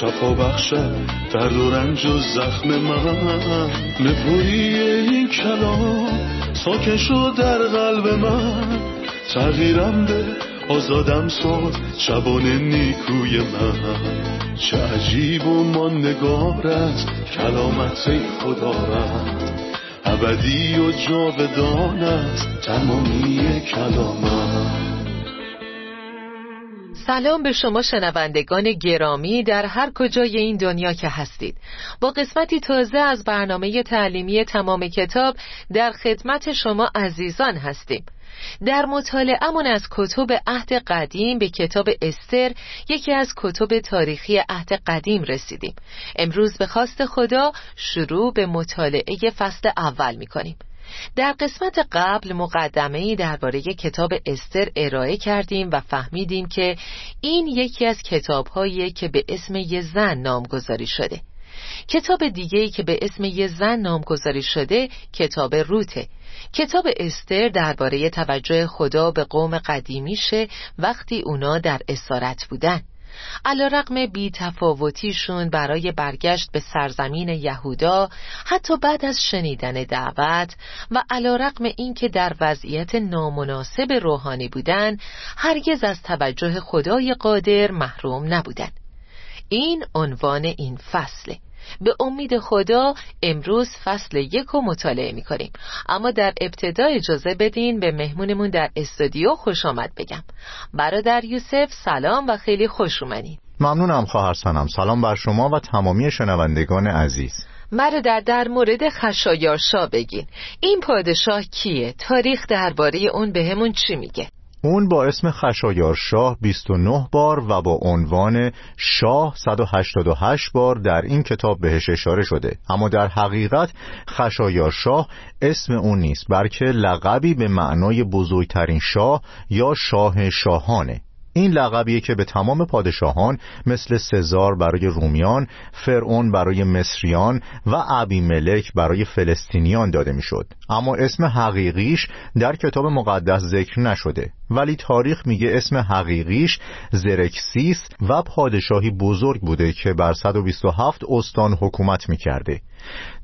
شفا بخشد درد و رنج و زخم من. نپویی این کلام ساکن شد در قلب من. تغییرم به آزادم ساز شبان نیکوی من. چه عجیب و ماندگار است کلامت خدا رد ابدی و جاودان است تمامی کلامت سلام به شما شنوندگان گرامی در هر کجای این دنیا که هستید. با قسمتی تازه از برنامه تعلیمی تمام کتاب در خدمت شما عزیزان هستیم. در مطالعهمون از کتب عهد قدیم به کتاب استر یکی از کتب تاریخی عهد قدیم رسیدیم. امروز به خواست خدا شروع به مطالعه فصل اول می‌کنیم. در قسمت قبل مقدمه درباره کتاب استر ارائه کردیم و فهمیدیم که این یکی از کتابهایی که به اسم یه زن نامگذاری شده. کتاب دیگه که به اسم یه زن نامگذاری شده کتاب روته. کتاب استر درباره توجه خدا به قوم قدیمیشه وقتی اونا در اسارت بودن. علا رقم بی تفاوتیشون برای برگشت به سرزمین یهودا حتی بعد از شنیدن دعوت و علا رقم این که در وضعیت نامناسب روحانی بودن هرگز از توجه خدای قادر محروم نبودن. این عنوان این فصله. به امید خدا امروز فصل یک رو مطالعه می کنیم اما در ابتدا اجازه بدین به مهمونمون در استودیو خوش آمد بگم. برادر یوسف سلام و خیلی خوش اومدین. ممنونم خواهر سنم. سلام بر شما و تمامی شنوندگان عزیز. برادر در مورد خشایارشا بگین. این پادشاه کیه؟ تاریخ درباره اون بهمون چی میگه؟ اون با اسم خشایار شاه 29 بار و با عنوان شاه 188 بار در این کتاب بهش اشاره شده. اما در حقیقت خشایار شاه اسم اون نیست بلکه لقبی به معنای بزرگترین شاه یا شاه شاهانه. این لقبیه که به تمام پادشاهان مثل سزار برای رومیان، فرعون برای مصریان و عبی ملک برای فلسطینیان داده می‌شد. اما اسم حقیقیش در کتاب مقدس ذکر نشده. ولی تاریخ میگه اسم حقیقیش زرکسیس و پادشاهی بزرگ بوده که بر 127 استان حکومت می‌کرده.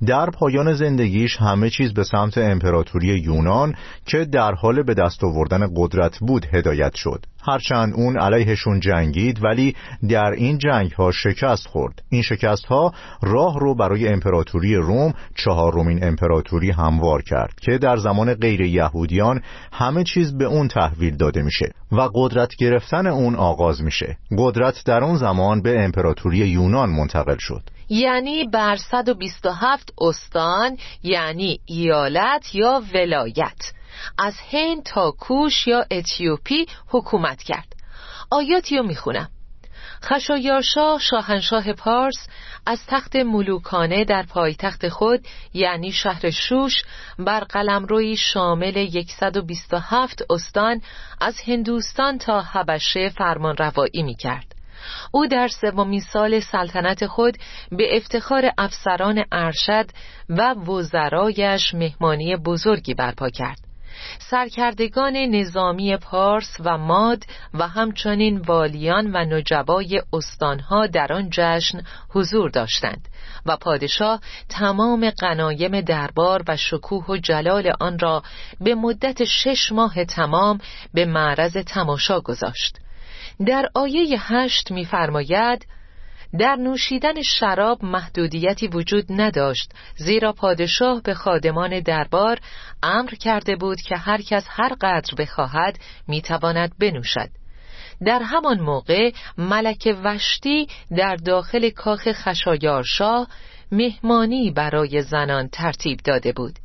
در پایان زندگیش همه چیز به سمت امپراتوری یونان که در حال به دست آوردن قدرت بود هدایت شد. هرچند اون علیهشون جنگید ولی در این جنگ ها شکست خورد. این شکست ها راه رو برای امپراتوری روم چهارمین امپراتوری هموار کرد که در زمان غیر یهودیان همه چیز به اون تحویل داده میشه و قدرت گرفتن اون آغاز میشه. قدرت در اون زمان به امپراتوری یونان منتقل شد. یعنی بر 127 استان یعنی ایالت یا ولایت. از هند تا کوش یا اتیوپی حکومت کرد. آیاتی رو می‌خونم. خشایارشاه شاهنشاه پارس از تخت ملوکانه در پایتخت خود یعنی شهر شوش بر قلمروی شامل 127 استان از هندوستان تا حبشه فرمان روایی می کرد. او در سومین سال سلطنت خود به افتخار افسران ارشد و وزرایش مهمانی بزرگی برپا کرد. سرکردگان نظامی پارس و ماد و همچنین والیان و نجبای استانها در آن جشن حضور داشتند و پادشاه تمام قنایم دربار و شکوه و جلال آن را به مدت شش ماه تمام به معرض تماشا گذاشت. در آیه هشت می‌فرماید در نوشیدن شراب محدودیتی وجود نداشت زیرا پادشاه به خادمان دربار امر کرده بود که هر کس هر قدر بخواهد می‌تواند بنوشد. در همان موقع ملک وشتی در داخل کاخ خشایارشاه مهمانی برای زنان ترتیب داده بود.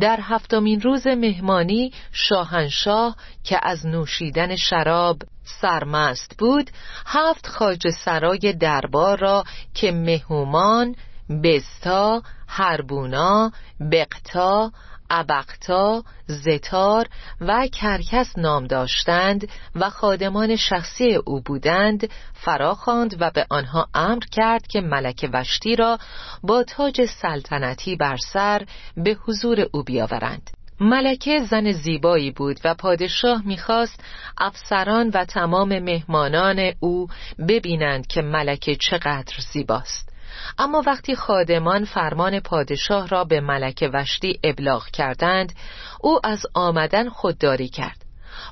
در هفتمین روز مهمانی شاهنشاه که از نوشیدن شراب سرمست بود هفت خاج سرای دربار را که مهومان بستا هربونا بقتا ابقتا زتار و کرکس نام داشتند و خادمان شخصی او بودند فراخواند و به آنها امر کرد که ملک وشتی را با تاج سلطنتی بر سر به حضور او بیاورند. ملکه زن زیبایی بود و پادشاه می‌خواست افسران و تمام مهمانان او ببینند که ملکه چقدر زیباست. اما وقتی خادمان فرمان پادشاه را به ملک وشتی ابلاغ کردند او از آمدن خودداری کرد.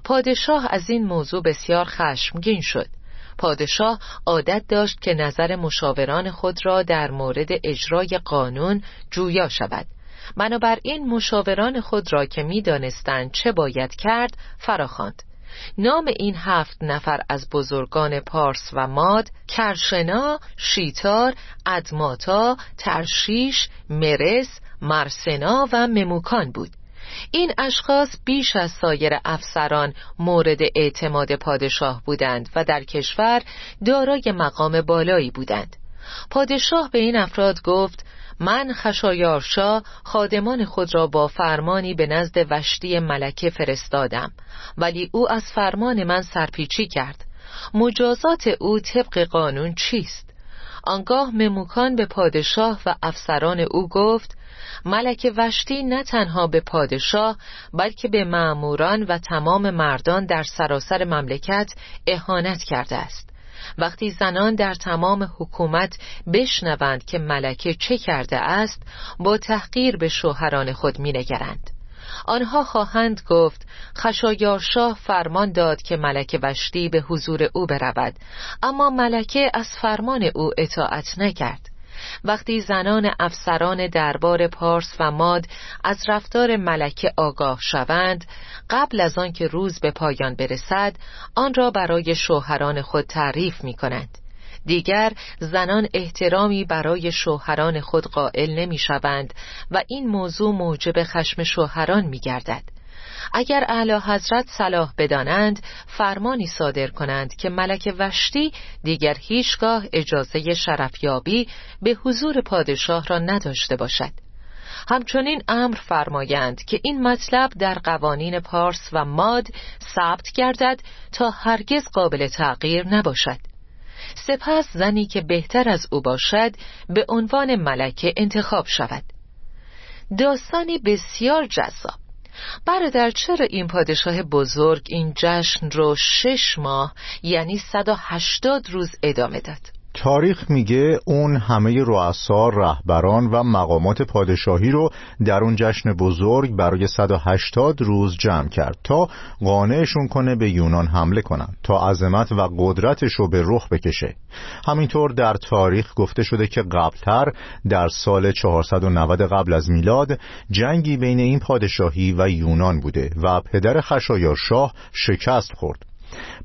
پادشاه از این موضوع بسیار خشمگین شد. پادشاه عادت داشت که نظر مشاوران خود را در مورد اجرای قانون جویا شود. بنابراین مشاوران خود را که می‌دانستند چه باید کرد فراخواند. نام این هفت نفر از بزرگان پارس و ماد کرشنا، شیتار، ادماتا، ترشیش، مرس، مرسنا و مموکان بود. این اشخاص بیش از سایر افسران مورد اعتماد پادشاه بودند و در کشور دارای مقام بالایی بودند. پادشاه به این افراد گفت من خشایارشا خادمان خود را با فرمانی به نزد وشتی ملکه فرستادم. ولی او از فرمان من سرپیچی کرد. مجازات او طبق قانون چیست؟ آنگاه مموکان به پادشاه و افسران او گفت ملک وشتی نه تنها به پادشاه بلکه به معموران و تمام مردان در سراسر مملکت اهانت کرده است. وقتی زنان در تمام حکومت بشنوند که ملکه چه کرده است با تحقیر به شوهران خود مینگرند. آنها خواهند گفت خشایارشاه فرمان داد که ملکه وشتی به حضور او برود اما ملکه از فرمان او اطاعت نکرد. وقتی زنان افسران دربار پارس و ماد از رفتار ملکه آگاه شوند قبل از آنکه روز به پایان برسد آن را برای شوهران خود تعریف می کنند دیگر زنان احترامی برای شوهران خود قائل نمی شوند و این موضوع موجب خشم شوهران می گردد اگر اعلی حضرت صلاح بدانند فرمانی صادر کنند که ملک وشتی دیگر هیچگاه اجازه شرفیابی به حضور پادشاه را نداشته باشد. همچنین امر فرمایند که این مطلب در قوانین پارس و ماد ثبت گردد تا هرگز قابل تغییر نباشد. سپس زنی که بهتر از او باشد به عنوان ملکه انتخاب شود. داستانی بسیار جذاب. برادر چرا این پادشاه بزرگ این جشن رو شش ماه یعنی 180 روز ادامه داد؟ تاریخ میگه اون همه رؤسا رهبران و مقامات پادشاهی رو در اون جشن بزرگ برای 180 روز جمع کرد تا قانعشون کنه به یونان حمله کنن تا عظمت و قدرتش رو به رخ بکشه. همینطور در تاریخ گفته شده که قبلتر در سال 490 قبل از میلاد جنگی بین این پادشاهی و یونان بوده و پدر خشایار شاه شکست خورد.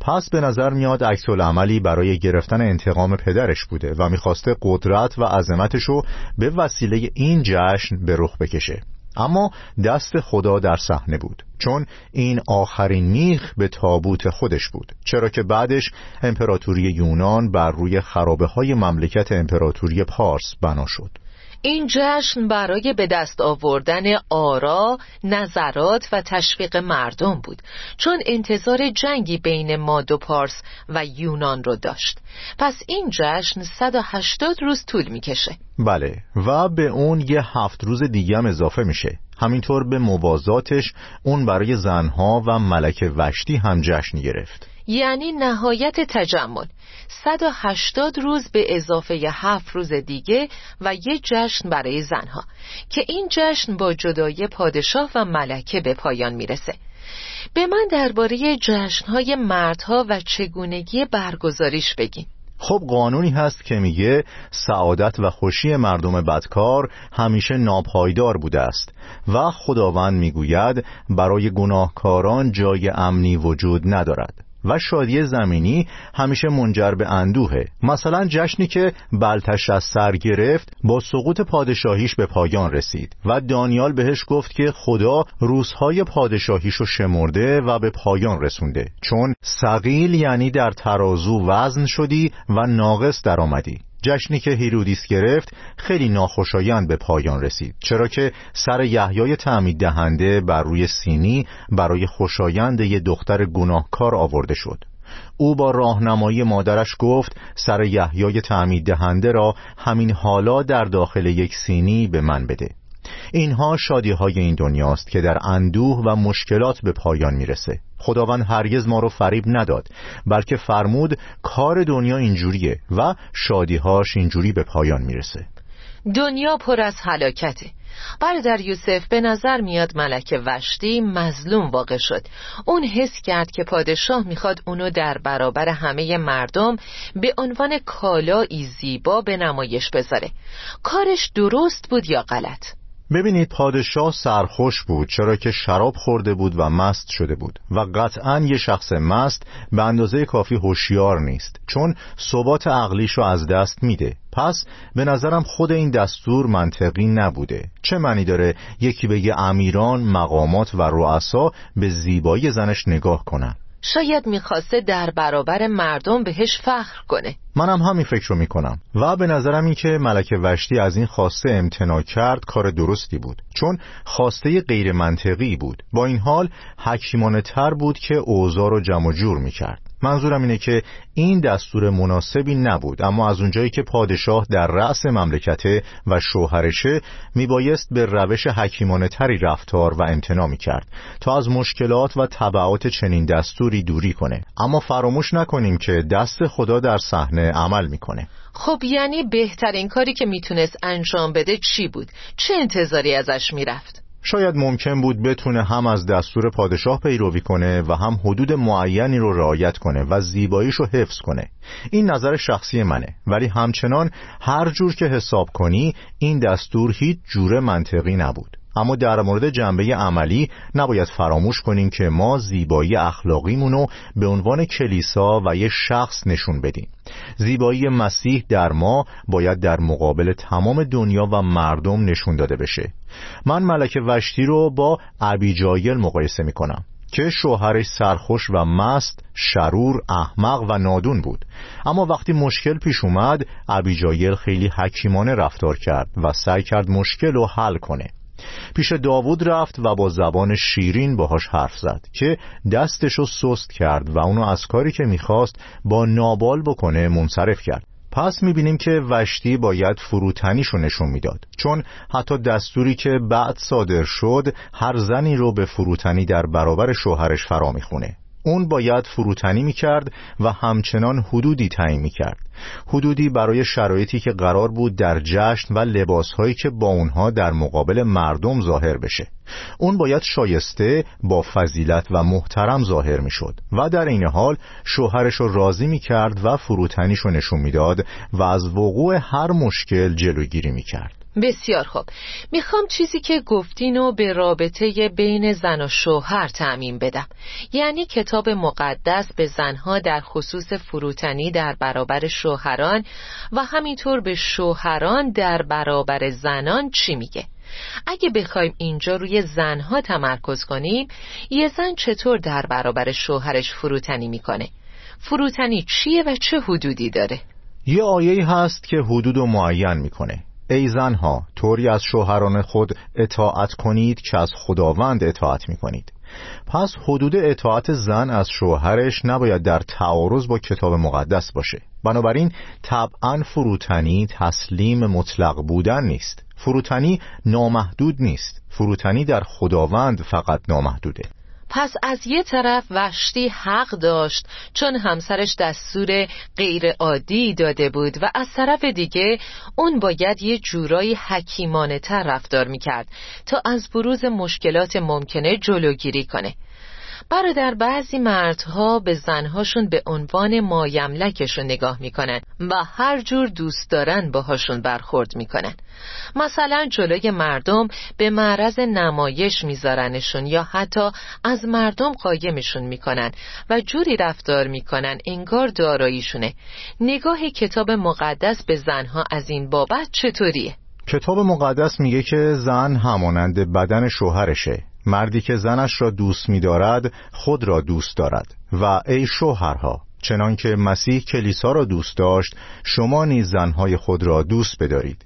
پس به نظر میاد عکس عملی برای گرفتن انتقام پدرش بوده و می‌خواسته قدرت و عظمتشو به وسیله این جشن به رخ بکشه. اما دست خدا در صحنه بود چون این آخرین میخ به تابوت خودش بود. چرا که بعدش امپراتوری یونان بر روی خرابه های مملکت امپراتوری پارس بنا شد. این جشن برای به دست آوردن آرا، نظرات و تشویق مردم بود چون انتظار جنگی بین ماد و پارس و یونان رو داشت. پس این جشن 180 روز طول می‌کشه. بله و به اون یه هفت روز دیگه هم اضافه میشه. همینطور به موازاتش اون برای زنها و ملک وشتی هم جشن گرفت. یعنی نهایت تجمل. 180 روز به اضافه 7 روز دیگه و یه جشن برای زنها که این جشن با جدای پادشاه و ملکه به پایان می‌رسه. به من درباره جشنهای مردها و چگونگی برگزاریش بگین. خب قانونی هست که میگه سعادت و خوشی مردم بدکار همیشه ناپایدار بوده است و خداوند می‌گوید برای گناهکاران جای امنی وجود ندارد. و شادی زمینی همیشه منجر به اندوهه. مثلا جشنی که بلشصر گرفت با سقوط پادشاهیش به پایان رسید و دانیال بهش گفت که خدا روزهای پادشاهیشو شمرده و به پایان رسونده. چون ثقیل یعنی در ترازو وزن شدی و ناقص در آمدی جشنی که هیرودیس گرفت خیلی ناخوشایند به پایان رسید. چرا که سر یحیای تعمید دهنده بر روی سینی برای خوشایند یه دختر گناهکار آورده شد. او با راهنمایی مادرش گفت سر یحیای تعمید دهنده را همین حالا در داخل یک سینی به من بده. اینها شادی های این دنیاست که در اندوه و مشکلات به پایان می‌رسه. خداوند هرگز ما رو فریب نداد بلکه فرمود کار دنیا اینجوریه و شادیهاش اینجوری به پایان می‌رسه. دنیا پر از حلاکته. برادر یوسف به نظر میاد ملک وشتی مظلوم واقع شد. اون حس کرد که پادشاه می‌خواد اونو در برابر همه مردم به عنوان کالایی زیبا به نمایش بذاره. کارش درست بود یا غلط؟ ببینید پادشاه سرخوش بود چرا که شراب خورده بود و مست شده بود. و قطعا یه شخص مست به اندازه کافی هوشیار نیست چون ثبات عقلیشو از دست میده. پس به نظرم خود این دستور منطقی نبوده. چه معنی داره یکی بگه امیران مقامات و رؤسا به زیبایی زنش نگاه کنن؟ شاید می‌خواسته در برابر مردم بهش فخر کنه. منم همین فکر رو می‌کنم. و به نظرم این که ملک وشتی از این خواسته امتناع کرد کار درستی بود. چون خواسته غیر منطقی بود. با این حال حکیمانه تر بود که اوضاع رو جمع جور می‌کرد. منظورم اینه که این دستور مناسبی نبود اما از اونجایی که پادشاه در رأس مملکته و شوهرشه میبایست به روش حکیمانه تری رفتار و امتنا کرد تا از مشکلات و طبعات چنین دستوری دوری کنه اما فراموش نکنیم که دست خدا در صحنه عمل می‌کنه خب یعنی بهترین کاری که می‌تونست انجام بده چی بود؟ چه انتظاری ازش می‌رفت؟ شاید ممکن بود بتونه هم از دستور پادشاه پیروی کنه و هم حدود معینی رو رعایت کنه و زیباییش رو حفظ کنه. این نظر شخصی منه. ولی همچنان هر جور که حساب کنی این دستور هیچ جور منطقی نبود. اما در مورد جنبه عملی نباید فراموش کنیم که ما زیبایی اخلاقیمونو به عنوان کلیسا و یه شخص نشون بدیم. زیبایی مسیح در ما باید در مقابل تمام دنیا و مردم نشون داده بشه. من ملک وشتی رو با ابیجایل مقایسه می‌کنم که شوهرش سرخوش و مست شرور احمق و نادون بود. اما وقتی مشکل پیش اومد ابیجایل خیلی حکیمانه رفتار کرد و سعی کرد مشکل رو حل کنه. پیش داوود رفت و با زبان شیرین باهاش حرف زد که دستشو سست کرد و اونو از کاری که می‌خواست با نابال بکنه منصرف کرد. پس می‌بینیم که وشتی باید فروتنیشو نشون می‌داد. چون حتی دستوری که بعد صادر شد هر زنی رو به فروتنی در برابر شوهرش فرا می‌خونه. اون باید فروتنی می‌کرد و همچنان حدودی تعیین می‌کرد. حدودی برای شرایطی که قرار بود در جشن و لباسهایی که با اونها در مقابل مردم ظاهر بشه. اون باید شایسته با فضیلت و محترم ظاهر می‌شد و در این حال شوهرش راضی می‌کرد و فروتنیش رو نشون می‌داد و از وقوع هر مشکل جلوگیری می‌کرد. بسیار خوب. می‌خوام چیزی که گفتین و به رابطه بین زن و شوهر تعمین بدم. یعنی کتاب مقدس به زنها در خصوص فروتنی در برابر شوهران و همینطور به شوهران در برابر زنان چی میگه؟ اگه بخوایم اینجا روی زنها تمرکز کنیم یه زن چطور در برابر شوهرش فروتنی می‌کنه؟ فروتنی چیه و چه حدودی داره؟ یه آیه هست که حدود و معین می‌کنه. ای زنها طوری از شوهران خود اطاعت کنید که از خداوند اطاعت می کنید پس حدود اطاعت زن از شوهرش نباید در تعارض با کتاب مقدس باشه. بنابراین طبعا فروتنی تسلیم مطلق بودن نیست. فروتنی نامحدود نیست. فروتنی در خداوند فقط نامحدوده. پس از یه طرف وشتی حق داشت چون همسرش دستور غیر عادی داده بود و از طرف دیگه اون باید یه جورایی حکیمانه تر رفتار می‌کرد تا از بروز مشکلات ممکنه جلوگیری کنه. برادر بعضی مردها به زنهاشون به عنوان مایملکشون نگاه می‌کنن و هر جور دوست دارن باهاشون برخورد می‌کنن. مثلا جلوی مردم به معرض نمایش میذارنشون یا حتی از مردم قایمشون می‌کنن و جوری رفتار می‌کنن انگار داراییشونه. نگاه کتاب مقدس به زنها از این بابت چطوریه؟ کتاب مقدس میگه که زن همانند بدن شوهرشه. مردی که زنش را دوست می دارد خود را دوست دارد. و ای شوهرها چنانکه مسیح کلیسا را دوست داشت شما نیز زنهای خود را دوست بدارید.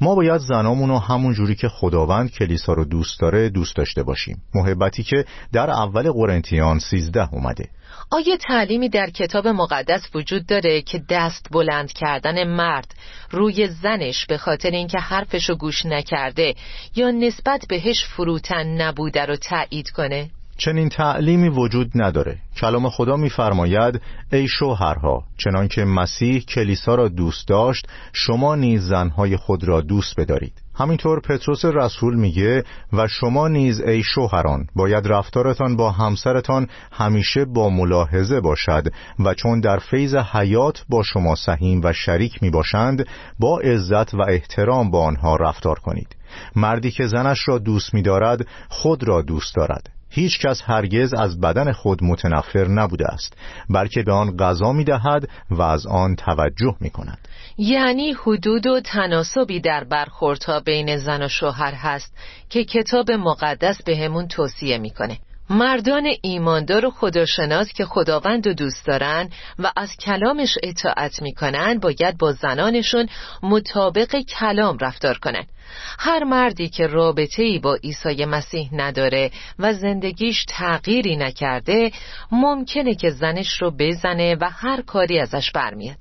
ما باید زنامون رو همون جوری که خداوند کلیسا رو دوست داره دوست داشته باشیم. محبتی که در اول قرنتیان سیزده اومده. آیا تعلیمی در کتاب مقدس وجود داره که دست بلند کردن مرد روی زنش به خاطر اینکه حرفشو گوش نکرده یا نسبت بهش فروتن نبوده رو تایید کنه؟ چنین تعلیمی وجود نداره کلام خدا میفرماید ای شوهرها چنانکه مسیح کلیسا را دوست داشت شما نیز زنهای خود را دوست بدارید همینطور پتروس رسول میگه و شما نیز ای شوهران باید رفتارتان با همسرتان همیشه با ملاحظه باشد و چون در فیض حیات با شما سهیم و شریک می‌باشند با عزت و احترام با آنها رفتار کنید. مردی که زنش را دوست میدارد خود را دوست دارد. هیچ کس هرگز از بدن خود متنفر نبوده است بلکه به آن غذا می دهد و از آن توجه می کند یعنی حدود و تناسبی در برخوردها بین زن و شوهر هست که کتاب مقدس به همون توصیه می‌کنه. مردان ایماندار و خداشناس که خداوند و دوست دارن و از کلامش اطاعت می‌کنن باید با زنانشون مطابق کلام رفتار کنن. هر مردی که رابطه ای با عیسی مسیح نداره و زندگیش تغییری نکرده ممکنه که زنش رو بزنه و هر کاری ازش برمیاد.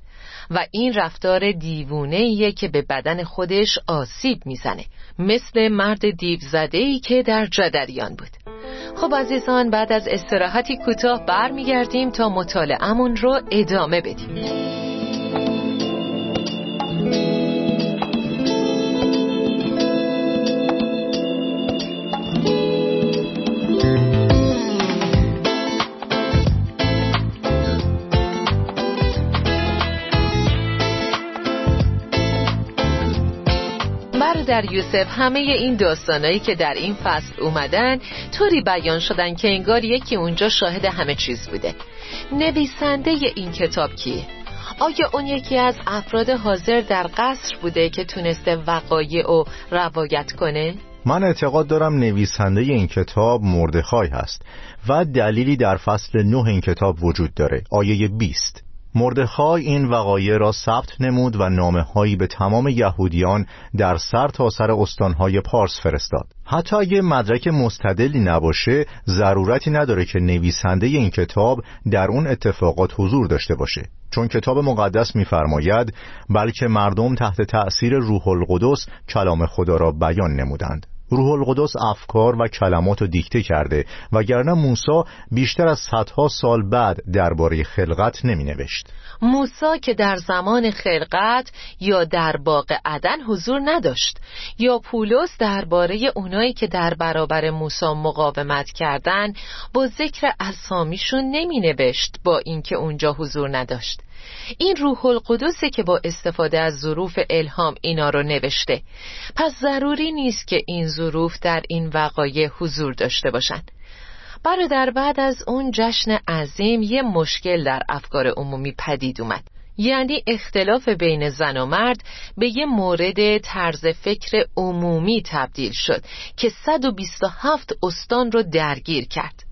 و این رفتار دیوونه که به بدن خودش آسیب می‌زنه. مثل مرد دیو زده ای که در جدریان بود. خب عزیزان بعد از استراحتی کوتاه برمیگردیم تا مطالعهمون رو ادامه بدیم. در یوسف همه این داستانایی که در این فصل اومدن طوری بیان شدن که انگار یکی اونجا شاهد همه چیز بوده نویسنده این کتاب کیه؟ آیا اون یکی از افراد حاضر در قصر بوده که تونسته وقایع و روایت کنه؟ من اعتقاد دارم نویسنده این کتاب مردخای هست و دلیلی در فصل نه این کتاب وجود داره آیه 20 مردخای این وقایع را ثبت نمود و نامه هایی به تمام یهودیان در سر تا سر استانهای پارس فرستاد. حتی اگه مدرک مستدلی نباشه ضرورتی نداره که نویسنده این کتاب در اون اتفاقات حضور داشته باشه. چون کتاب مقدس می‌فرماید بلکه مردم تحت تأثیر روح القدس کلام خدا را بیان نمودند. روح القدس افکار و کلمات رو دیکته کرده وگرنه موسی بیشتر از صدها سال بعد درباره خلقت نمی نوشت موسی که در زمان خلقت یا در باغ عدن حضور نداشت یا پولس درباره اونایی که در برابر موسی مقاومت کردن با ذکر اسامیشون نمی نوشت با اینکه اونجا حضور نداشت. این روح القدسه که با استفاده از ظروف الهام اینا رو نوشته. پس ضروری نیست که این ظروف در این وقایع حضور داشته باشند. برادر بعد از اون جشن عظیم یه مشکل در افکار عمومی پدید اومد. یعنی اختلاف بین زن و مرد به یه مورد طرز فکر عمومی تبدیل شد که 127 استان رو درگیر کرد.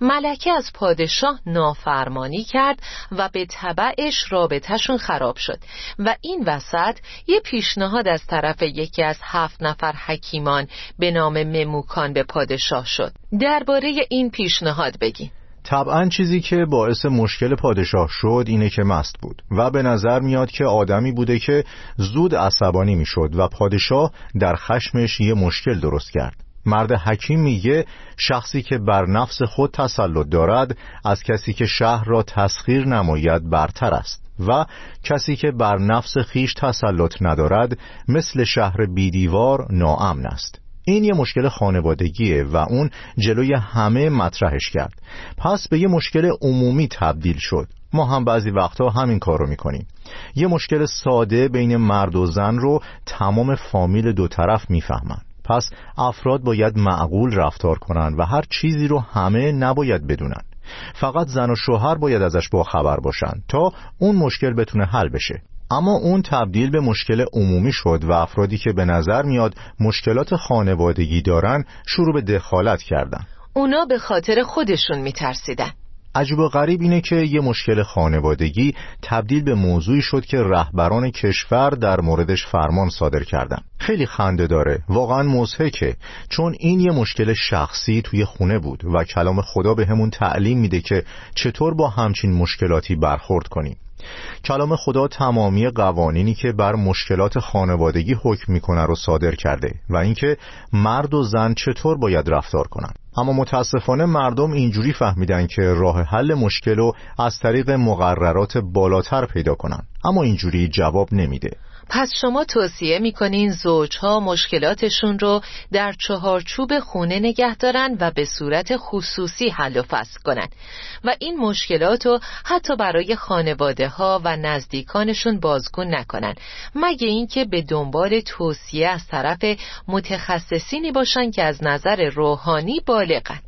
ملکه از پادشاه نافرمانی کرد و به طبعش رابطهشون خراب شد و این وسط یه پیشنهاد از طرف یکی از هفت نفر حکیمان به نام مموکان به پادشاه شد. درباره این پیشنهاد بگین. طبعا چیزی که باعث مشکل پادشاه شد اینه که مست بود و به نظر میاد که آدمی بوده که زود عصبانی می‌شد و پادشاه در خشمش یه مشکل درست کرد. مرد حکیم میگه شخصی که بر نفس خود تسلط دارد از کسی که شهر را تسخیر نماید برتر است. و کسی که بر نفس خیش تسلط ندارد مثل شهر بیدیوار ناامن است. این یه مشکل خانوادگیه و اون جلوی همه مطرحش کرد. پس به یه مشکل عمومی تبدیل شد. ما هم بعضی وقتها همین کار رو می‌کنیم. یه مشکل ساده بین مرد و زن رو تمام فامیل دو طرف می‌فهمند پس افراد باید معقول رفتار کنند و هر چیزی رو همه نباید بدونن فقط زن و شوهر باید ازش با خبر باشن تا اون مشکل بتونه حل بشه. اما اون تبدیل به مشکل عمومی شد و افرادی که به نظر میاد مشکلات خانوادگی دارن شروع به دخالت کردن. اونا به خاطر خودشون میترسیدن. عجیب و غریب اینه که یه مشکل خانوادگی تبدیل به موضوعی شد که رهبران کشور در موردش فرمان صادر کردن. خیلی خنده داره. واقعا مزهکه چون این یه مشکل شخصی توی خونه بود و کلام خدا به همون تعلیم میده که چطور با همچین مشکلاتی برخورد کنیم. کلام خدا تمامی قوانینی که بر مشکلات خانوادگی حکم می‌کنه رو صادر کرده و اینکه مرد و زن چطور باید رفتار کنن. اما متاسفانه مردم اینجوری فهمیدن که راه حل مشکل رو از طریق مقررات بالاتر پیدا کنن. اما اینجوری جواب نمیده. پس شما توصیه می‌کنین زوجها مشکلاتشون رو در چهارچوب خونه نگه دارن و به صورت خصوصی حل و فصل کنن. و این مشکلات رو حتی برای خانواده ها و نزدیکانشون بازگون نکنن. مگه اینکه به دنبال توصیه از طرف متخصصینی باشن که از نظر روحانی بالغن.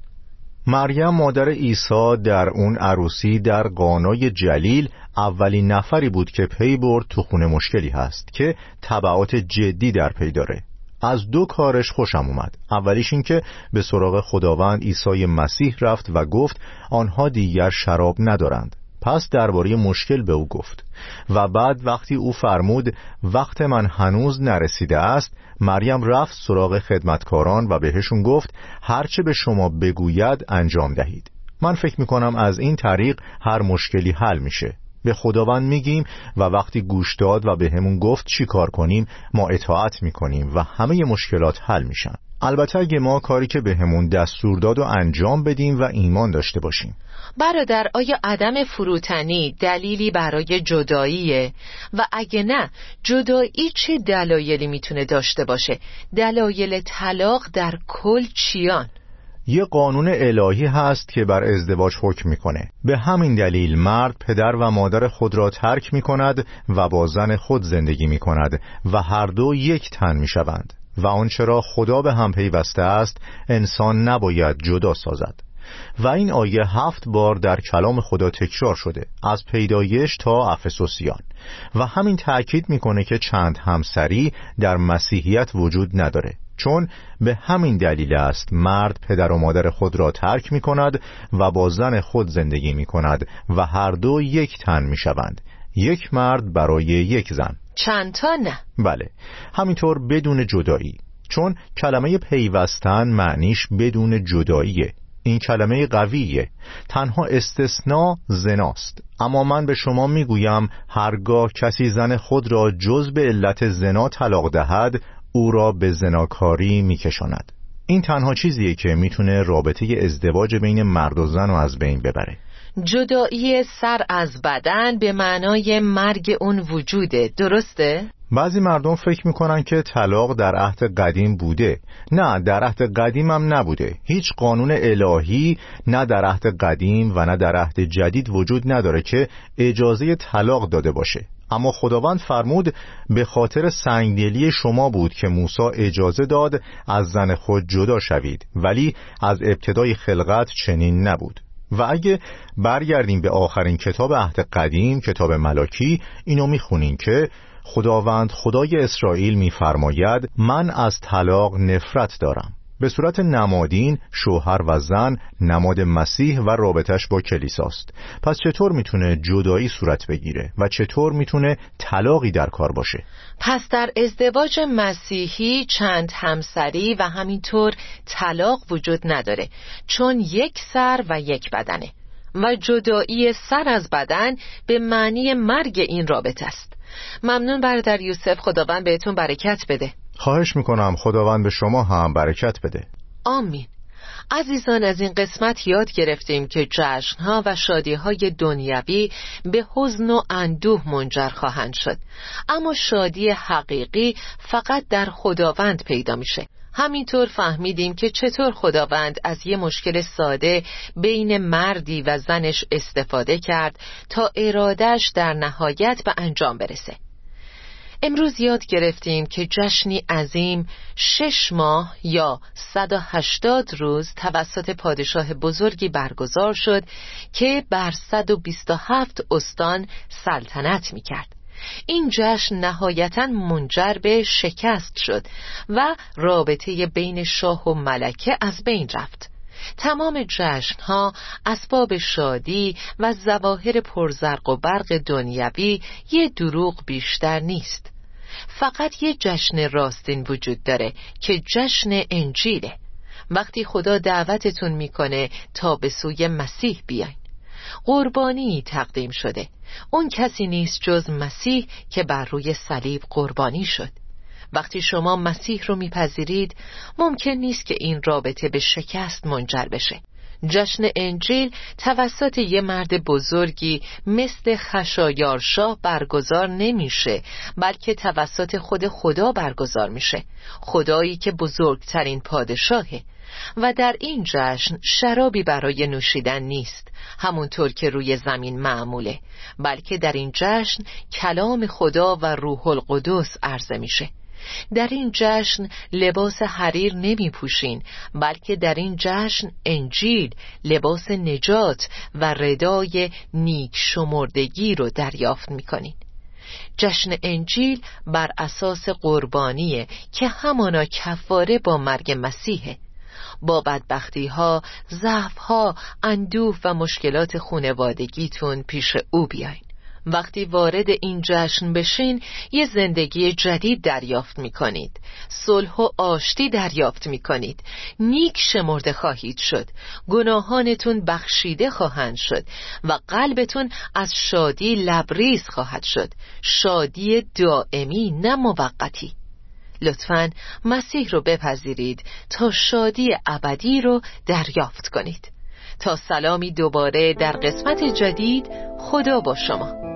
مریم مادر عیسی در اون عروسی در قانای جلیل اولین نفری بود که پی برد تو خونه مشکلی هست که طبعات جدی در پی داره. از دو کارش خوشم اومد. اولیش این که به سراغ خداوند عیسی مسیح رفت و گفت آنها دیگر شراب ندارند. پس درباره مشکل به او گفت. و بعد وقتی او فرمود وقت من هنوز نرسیده است مریم رفت سراغ خدمتکاران و بهشون گفت هرچه به شما بگوید انجام دهید. من فکر می‌کنم از این طریق هر مشکلی حل میشه. به خداوند میگیم و وقتی گوش داد و به همون گفت چی کار کنیم؟ ما اطاعت می‌کنیم و همه مشکلات حل میشن. البته اگه ما کاری که به همون دستور داد و انجام بدیم و ایمان داشته باشیم. برادر آیا عدم فروتنی دلیلی برای جداییه؟ و اگه نه جدایی چه دلایلی می‌تونه داشته باشه؟ دلایل طلاق در کل چیان؟ یه قانون الهی هست که بر ازدواج حکم می‌کنه. به همین دلیل مرد پدر و مادر خود را ترک می‌کند و با زن خود زندگی می‌کند و هر دو یک تن می‌شوند. و آنچه را خدا به هم پیوسته است انسان نباید جدا سازد. و این آیه هفت بار در کلام خدا تکرار شده از پیدایش تا افسوسیان. و همین تأکید می‌کنه که چند همسری در مسیحیت وجود نداره چون به همین دلیل است مرد پدر و مادر خود را ترک می کند و با زن خود زندگی می کند و هر دو یک تن می شوند یک مرد برای یک زن. چند تا نه؟ بله همینطور بدون جدایی چون کلمه پیوستن معنیش بدون جداییه. این کلمه قویه. تنها استثناء زناست. اما من به شما می‌گویم هرگاه کسی زن خود را جز به علت زنا طلاق دهد او را به زناکاری میکشاند. این تنها چیزیه که می‌تونه رابطه ازدواج بین مرد و زن رو از بین ببره. جدایی سر از بدن به معنای مرگ اون وجوده. درسته؟ بعضی مردم فکر می‌کنن که طلاق در عهد قدیم بوده. نه در عهد قدیم هم نبوده. هیچ قانون الهی نه در عهد قدیم و نه در عهد جدید وجود نداره که اجازه طلاق داده باشه. اما خداوند فرمود به خاطر سنگدلی شما بود که موسی اجازه داد از زن خود جدا شوید ولی از ابتدای خلقت چنین نبود. و اگه برگردیم به آخرین کتاب عهد قدیم کتاب ملاکی اینو می‌خونیم که خداوند خدای اسرائیل میفرماید من از طلاق نفرت دارم. به صورت نمادین شوهر و زن نماد مسیح و رابطش با کلیساست. پس چطور می‌تونه جدایی صورت بگیره و چطور می‌تونه طلاقی در کار باشه؟ پس در ازدواج مسیحی چند همسری و همینطور طلاق وجود نداره چون یک سر و یک بدنه و جدایی سر از بدن به معنی مرگ این رابطه است. ممنون برادر یوسف خداوند بهتون برکت بده. خواهش می‌کنم خداوند به شما هم برکت بده. آمین. عزیزان از این قسمت یاد گرفتیم که جشنها و شادیهای دنیوی به حزن و اندوه منجر خواهند شد. اما شادی حقیقی فقط در خداوند پیدا میشه. همینطور فهمیدیم که چطور خداوند از یه مشکل ساده بین مردی و زنش استفاده کرد تا ارادش در نهایت به انجام برسه امروز یاد گرفتیم که جشنی عظیم شش ماه یا 180 روز توسط پادشاه بزرگی برگزار شد که بر 127 استان سلطنت می کرد. این جشن نهایتا منجر به شکست شد و رابطه بین شاه و ملکه از بین رفت. تمام جشنها اسباب شادی و زواهر پرزرق و برق دنیوی یه دروغ بیشتر نیست. فقط یه جشن راستین وجود داره که جشن انجیله. وقتی خدا دعوتتون می‌کنه تا به سوی مسیح بیاین. قربانی تقدیم شده. اون کسی نیست جز مسیح که بر روی صلیب قربانی شد. وقتی شما مسیح رو میپذیرید ممکن نیست که این رابطه به شکست منجر بشه. جشن انجیل توسط یه مرد بزرگی مثل خشایارشاه برگزار نمیشه بلکه توسط خود خدا برگزار میشه. خدایی که بزرگترین پادشاهه. و در این جشن شرابی برای نوشیدن نیست همونطور که روی زمین معموله بلکه در این جشن کلام خدا و روح القدس عرضه میشه. در این جشن لباس حریر نمی پوشین بلکه در این جشن انجیل لباس نجات و ردای نیک شمردگی رو دریافت می کنین. جشن انجیل بر اساس قربانیه که همانا کفاره با مرگ مسیحه با بدبختی ها، ها، اندوه و مشکلات خونوادگیتون پیش او بیاین وقتی وارد این جشن بشین یه زندگی جدید دریافت می کنید صلح و آشتی دریافت می کنید نیک شمرده خواهید شد. گناهانتون بخشیده خواهند شد و قلبتون از شادی لبریز خواهد شد. شادی دائمی نه موقتی. لطفا مسیح رو بپذیرید تا شادی ابدی رو دریافت کنید. تا سلامی دوباره در قسمت جدید خدا با شما.